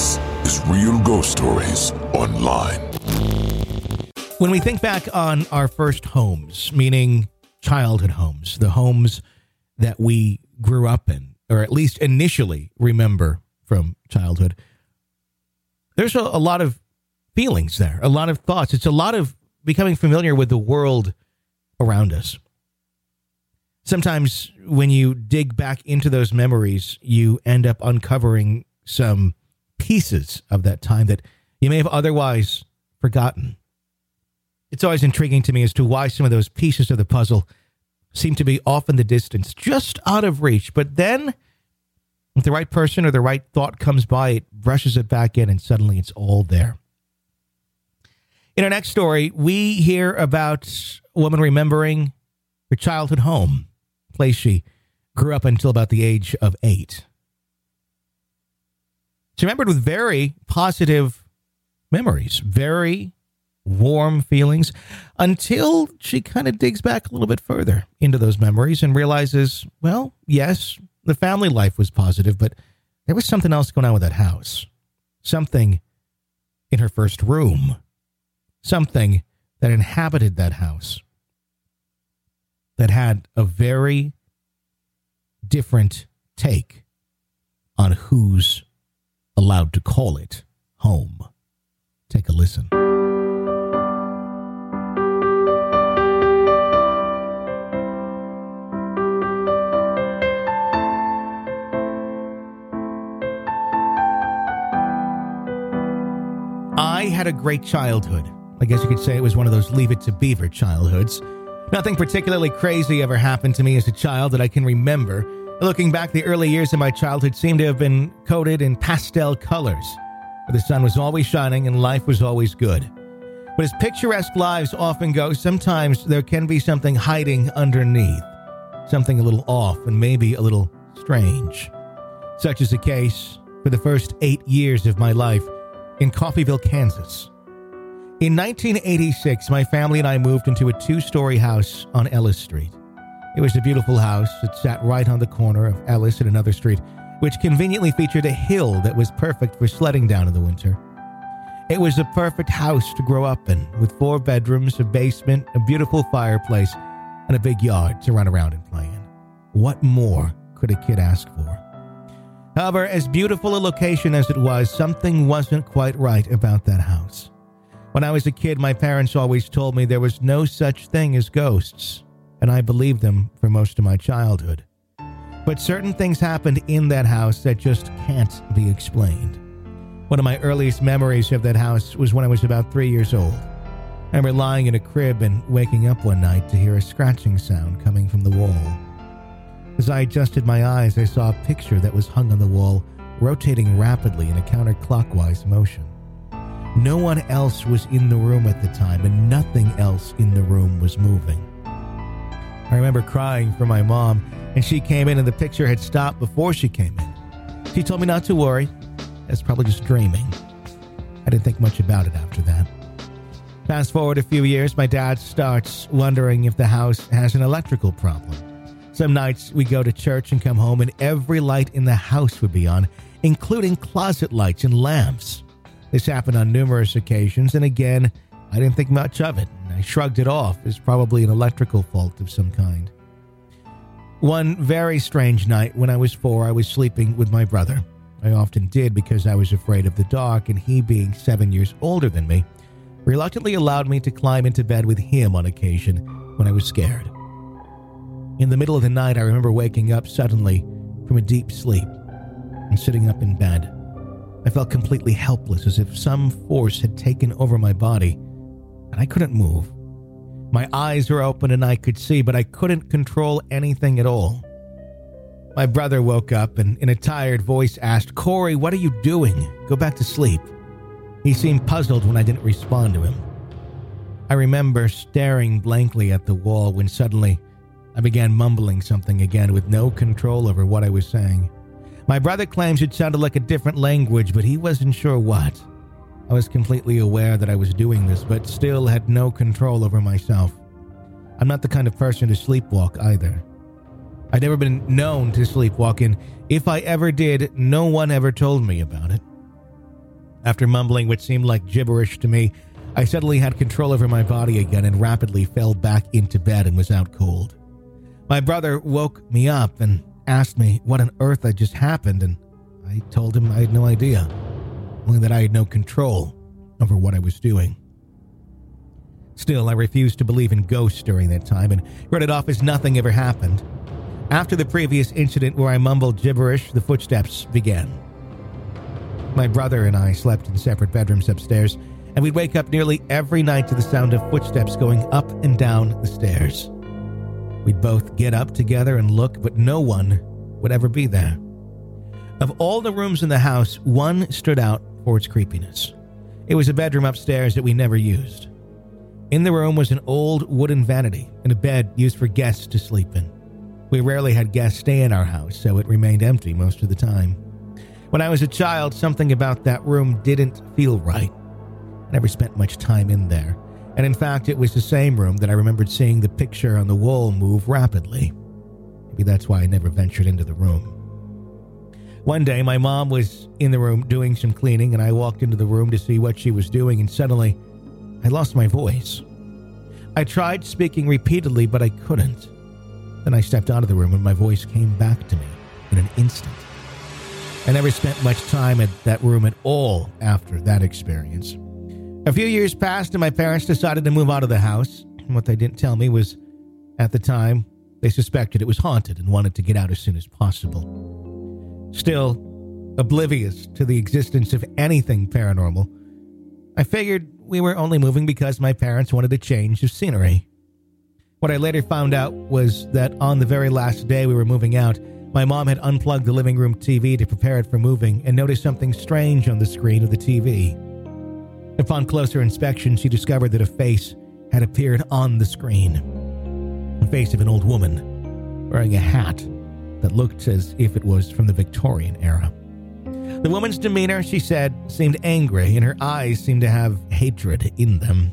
This is Real Ghost Stories Online. When we think back on our first homes, meaning childhood homes, the homes that we grew up in, or at least initially remember from childhood, there's a, a lot of feelings there, a lot of thoughts. It's a lot of becoming familiar with the world around us. Sometimes when you dig back into those memories, you end up uncovering some pieces of that time that you may have otherwise forgotten. It's always intriguing to me as to why some of those pieces of the puzzle seem to be off in the distance, just out of reach. But then, if the right person or the right thought comes by, it brushes it back in, and suddenly it's all there. In our next story, we hear about a woman remembering her childhood home, place she grew up until about the age of eight. She remembered with very positive memories, very warm feelings, until she kind of digs back a little bit further into those memories and realizes, well, yes, the family life was positive, but there was something else going on with that house. Something in her first room. Something that inhabited that house that had a very different take on who's allowed to call it home. Take a listen. I had a great childhood. I guess you could say it was one of those leave it to beaver childhoods. Nothing particularly crazy ever happened to me as a child that I can remember. Looking back, the early years of my childhood seem to have been coated in pastel colors, the sun was always shining and life was always good. But as picturesque lives often go, sometimes there can be something hiding underneath, something a little off and maybe a little strange. Such is the case for the first eight years of my life in Coffeyville, Kansas. In 1986, my family and I moved into a two story house on Ellis Street. It was a beautiful house. It sat right on the corner of Ellis and another street, which conveniently featured a hill that was perfect for sledding down in the winter. It was a perfect house to grow up in, with four bedrooms, a basement, a beautiful fireplace, and a big yard to run around and play in. What more could a kid ask for? However, as beautiful a location as it was, something wasn't quite right about that house. When I was a kid, my parents always told me there was no such thing as ghosts and I believed them for most of my childhood. But certain things happened in that house that just can't be explained. One of my earliest memories of that house was when I was about three years old. I remember lying in a crib and waking up one night to hear a scratching sound coming from the wall. As I adjusted my eyes, I saw a picture that was hung on the wall, rotating rapidly in a counterclockwise motion. No one else was in the room at the time, and nothing else in the room was moving. I remember crying for my mom, and she came in, and the picture had stopped before she came in. She told me not to worry. That's probably just dreaming. I didn't think much about it after that. Fast forward a few years, my dad starts wondering if the house has an electrical problem. Some nights we go to church and come home, and every light in the house would be on, including closet lights and lamps. This happened on numerous occasions, and again, I didn't think much of it. I shrugged it off as probably an electrical fault of some kind. One very strange night when I was four, I was sleeping with my brother. I often did because I was afraid of the dark, and he, being seven years older than me, reluctantly allowed me to climb into bed with him on occasion when I was scared. In the middle of the night, I remember waking up suddenly from a deep sleep and sitting up in bed. I felt completely helpless as if some force had taken over my body and I couldn't move. My eyes were open and I could see, but I couldn't control anything at all. My brother woke up and, in a tired voice, asked, Corey, what are you doing? Go back to sleep. He seemed puzzled when I didn't respond to him. I remember staring blankly at the wall when suddenly I began mumbling something again with no control over what I was saying. My brother claims it sounded like a different language, but he wasn't sure what. I was completely aware that I was doing this, but still had no control over myself. I'm not the kind of person to sleepwalk either. I'd never been known to sleepwalk, and if I ever did, no one ever told me about it. After mumbling what seemed like gibberish to me, I suddenly had control over my body again and rapidly fell back into bed and was out cold. My brother woke me up and asked me what on earth had just happened, and I told him I had no idea, that I had no control over what I was doing. Still, I refused to believe in ghosts during that time and wrote it off as nothing ever happened. After the previous incident where I mumbled gibberish, the footsteps began. My brother and I slept in separate bedrooms upstairs, and we'd wake up nearly every night to the sound of footsteps going up and down the stairs. We'd both get up together and look, but no one would ever be there. Of all the rooms in the house, one stood out for its creepiness. It was a bedroom upstairs that we never used. In the room was an old wooden vanity and a bed used for guests to sleep in. We rarely had guests stay in our house, so it remained empty most of the time. When I was a child, something about that room didn't feel right. I never spent much time in there, and in fact, it was the same room that I remembered seeing the picture on the wall move rapidly. Maybe that's why I never ventured into the room. One day, my mom was in the room doing some cleaning, and I walked into the room to see what she was doing, and suddenly, I lost my voice. I tried speaking repeatedly, but I couldn't. Then I stepped out of the room, and my voice came back to me in an instant. I never spent much time at that room at all after that experience. A few years passed, and my parents decided to move out of the house. And What they didn't tell me was, at the time, they suspected it was haunted and wanted to get out as soon as possible. Still, oblivious to the existence of anything paranormal, I figured we were only moving because my parents wanted a change of scenery. What I later found out was that on the very last day we were moving out, my mom had unplugged the living room TV to prepare it for moving and noticed something strange on the screen of the TV. Upon closer inspection, she discovered that a face had appeared on the screen. The face of an old woman wearing a hat that looked as if it was from the Victorian era. The woman's demeanor, she said, seemed angry, and her eyes seemed to have hatred in them.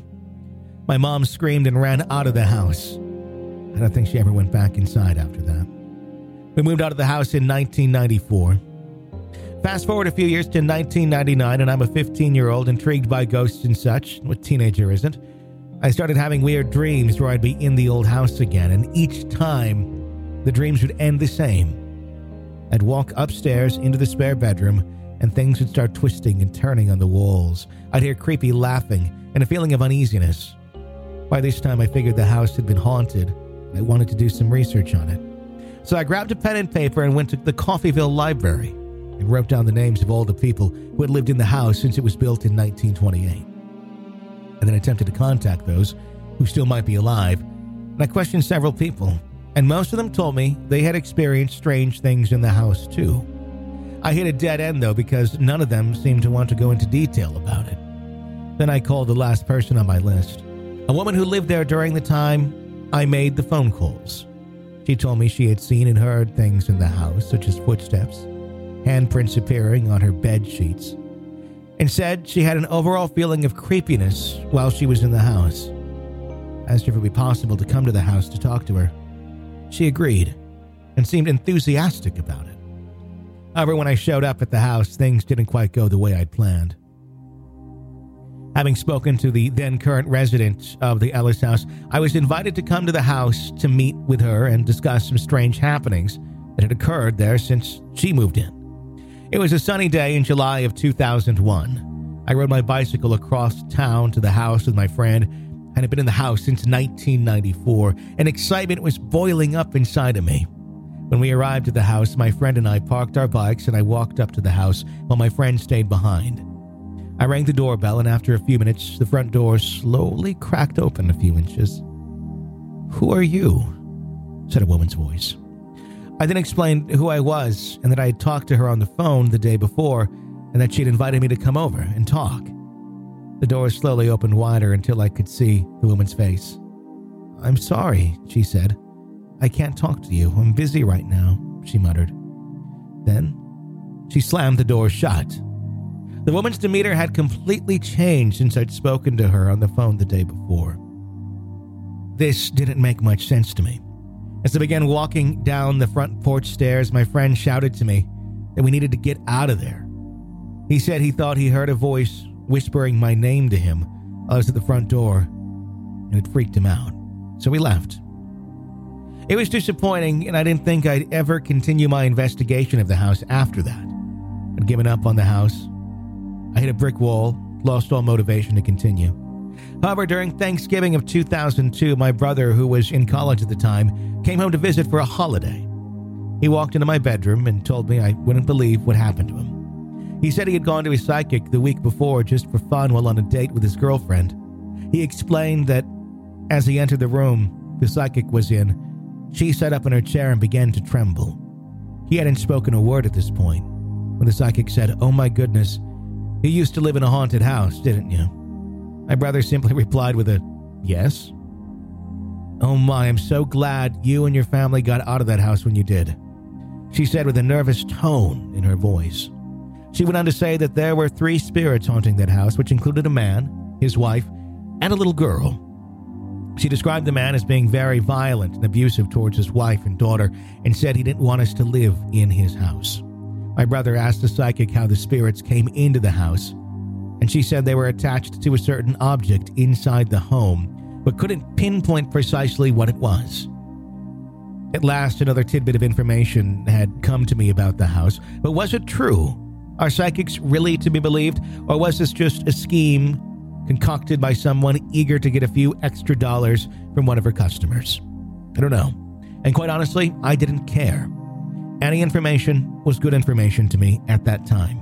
My mom screamed and ran out of the house. I don't think she ever went back inside after that. We moved out of the house in 1994. Fast forward a few years to 1999, and I'm a 15 year old intrigued by ghosts and such. What teenager isn't? I started having weird dreams where I'd be in the old house again, and each time the dreams would end the same. I'd walk upstairs into the spare bedroom, and things would start twisting and turning on the walls. I'd hear creepy laughing and a feeling of uneasiness. By this time, I figured the house had been haunted. I wanted to do some research on it. So I grabbed a pen and paper and went to the Coffeyville Library and wrote down the names of all the people who had lived in the house since it was built in 1928. And then attempted to contact those who still might be alive. And I questioned several people, and most of them told me they had experienced strange things in the house too. I hit a dead end though because none of them seemed to want to go into detail about it. Then I called the last person on my list, a woman who lived there during the time I made the phone calls. She told me she had seen and heard things in the house, such as footsteps, handprints appearing on her bed sheets, and said she had an overall feeling of creepiness while she was in the house. Asked if it would be possible to come to the house to talk to her. She agreed and seemed enthusiastic about it. However, when I showed up at the house, things didn't quite go the way I'd planned. Having spoken to the then current resident of the Ellis house, I was invited to come to the house to meet with her and discuss some strange happenings that had occurred there since she moved in. It was a sunny day in July of 2001. I rode my bicycle across town to the house with my friend and had been in the house since 1994, and excitement was boiling up inside of me. When we arrived at the house, my friend and I parked our bikes and I walked up to the house while my friend stayed behind. I rang the doorbell, and after a few minutes, the front door slowly cracked open a few inches. Who are you? said a woman's voice. I then explained who I was and that I had talked to her on the phone the day before and that she had invited me to come over and talk. The door slowly opened wider until I could see the woman's face. I'm sorry, she said. I can't talk to you. I'm busy right now, she muttered. Then she slammed the door shut the woman's demeanor had completely changed since I'd spoken to her on the phone the day before. This didn't make much sense to me. As I began walking down the front porch stairs, my friend shouted to me that we needed to get out of there. He said he thought he heard a voice whispering my name to him. I was at the front door, and it freaked him out. So we left. It was disappointing, and I didn't think I'd ever continue my investigation of the house after that. I'd given up on the house. I hit a brick wall, lost all motivation to continue. However, during Thanksgiving of 2002, my brother, who was in college at the time, came home to visit for a holiday. He walked into my bedroom and told me I wouldn't believe what happened to him. He said he had gone to a psychic the week before just for fun while on a date with his girlfriend. He explained that as he entered the room the psychic was in, she sat up in her chair and began to tremble. He hadn't spoken a word at this point when the psychic said, Oh my goodness, you used to live in a haunted house, didn't you? My brother simply replied with a yes. Oh my, I'm so glad you and your family got out of that house when you did, she said with a nervous tone in her voice. She went on to say that there were three spirits haunting that house, which included a man, his wife, and a little girl. She described the man as being very violent and abusive towards his wife and daughter and said he didn't want us to live in his house. My brother asked the psychic how the spirits came into the house, and she said they were attached to a certain object inside the home, but couldn't pinpoint precisely what it was. At last, another tidbit of information had come to me about the house, but was it true? Are psychics really to be believed, or was this just a scheme concocted by someone eager to get a few extra dollars from one of her customers? I don't know. And quite honestly, I didn't care. Any information was good information to me at that time.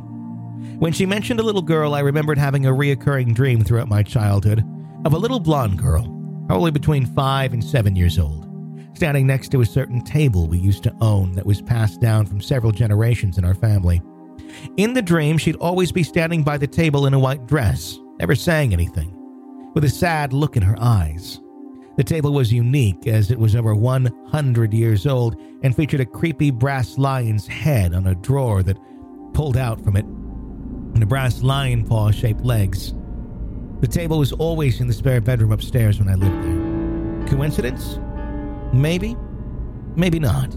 When she mentioned a little girl, I remembered having a reoccurring dream throughout my childhood of a little blonde girl, probably between five and seven years old, standing next to a certain table we used to own that was passed down from several generations in our family. In the dream, she'd always be standing by the table in a white dress, never saying anything, with a sad look in her eyes. The table was unique as it was over 100 years old and featured a creepy brass lion's head on a drawer that pulled out from it, and a brass lion paw shaped legs. The table was always in the spare bedroom upstairs when I lived there. Coincidence? Maybe. Maybe not.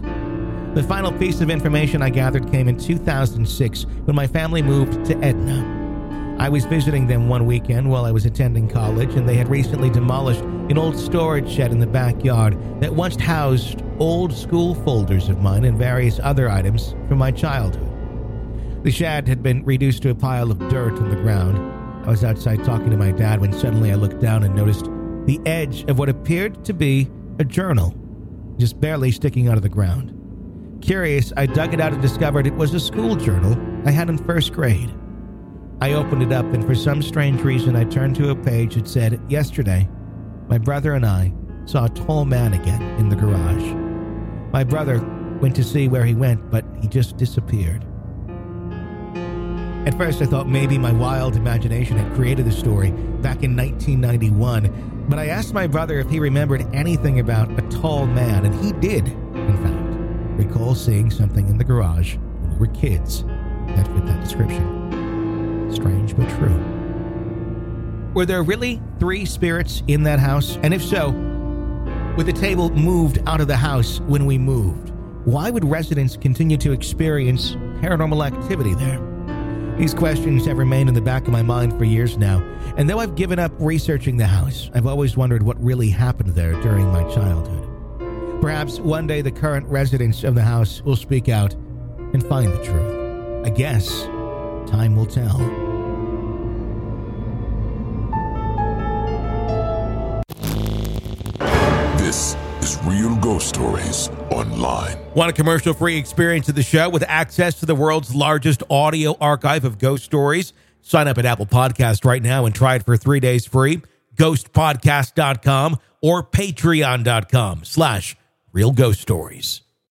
The final piece of information I gathered came in 2006 when my family moved to Edna. I was visiting them one weekend while I was attending college, and they had recently demolished an old storage shed in the backyard that once housed old school folders of mine and various other items from my childhood. The shed had been reduced to a pile of dirt on the ground. I was outside talking to my dad when suddenly I looked down and noticed the edge of what appeared to be a journal, just barely sticking out of the ground. Curious, I dug it out and discovered it was a school journal I had in first grade. I opened it up, and for some strange reason, I turned to a page that said, Yesterday, my brother and I saw a tall man again in the garage. My brother went to see where he went, but he just disappeared. At first, I thought maybe my wild imagination had created the story back in 1991, but I asked my brother if he remembered anything about a tall man, and he did, recall seeing something in the garage when we were kids that fit that description. Strange but true. Were there really three spirits in that house? And if so, with the table moved out of the house when we moved, why would residents continue to experience paranormal activity there? These questions have remained in the back of my mind for years now, and though I've given up researching the house, I've always wondered what really happened there during my childhood. Perhaps one day the current residents of the house will speak out and find the truth. I guess time will tell. This is Real Ghost Stories Online. Want a commercial free experience of the show with access to the world's largest audio archive of ghost stories? Sign up at Apple Podcast right now and try it for three days free. Ghostpodcast.com or patreon.com slash real ghost stories.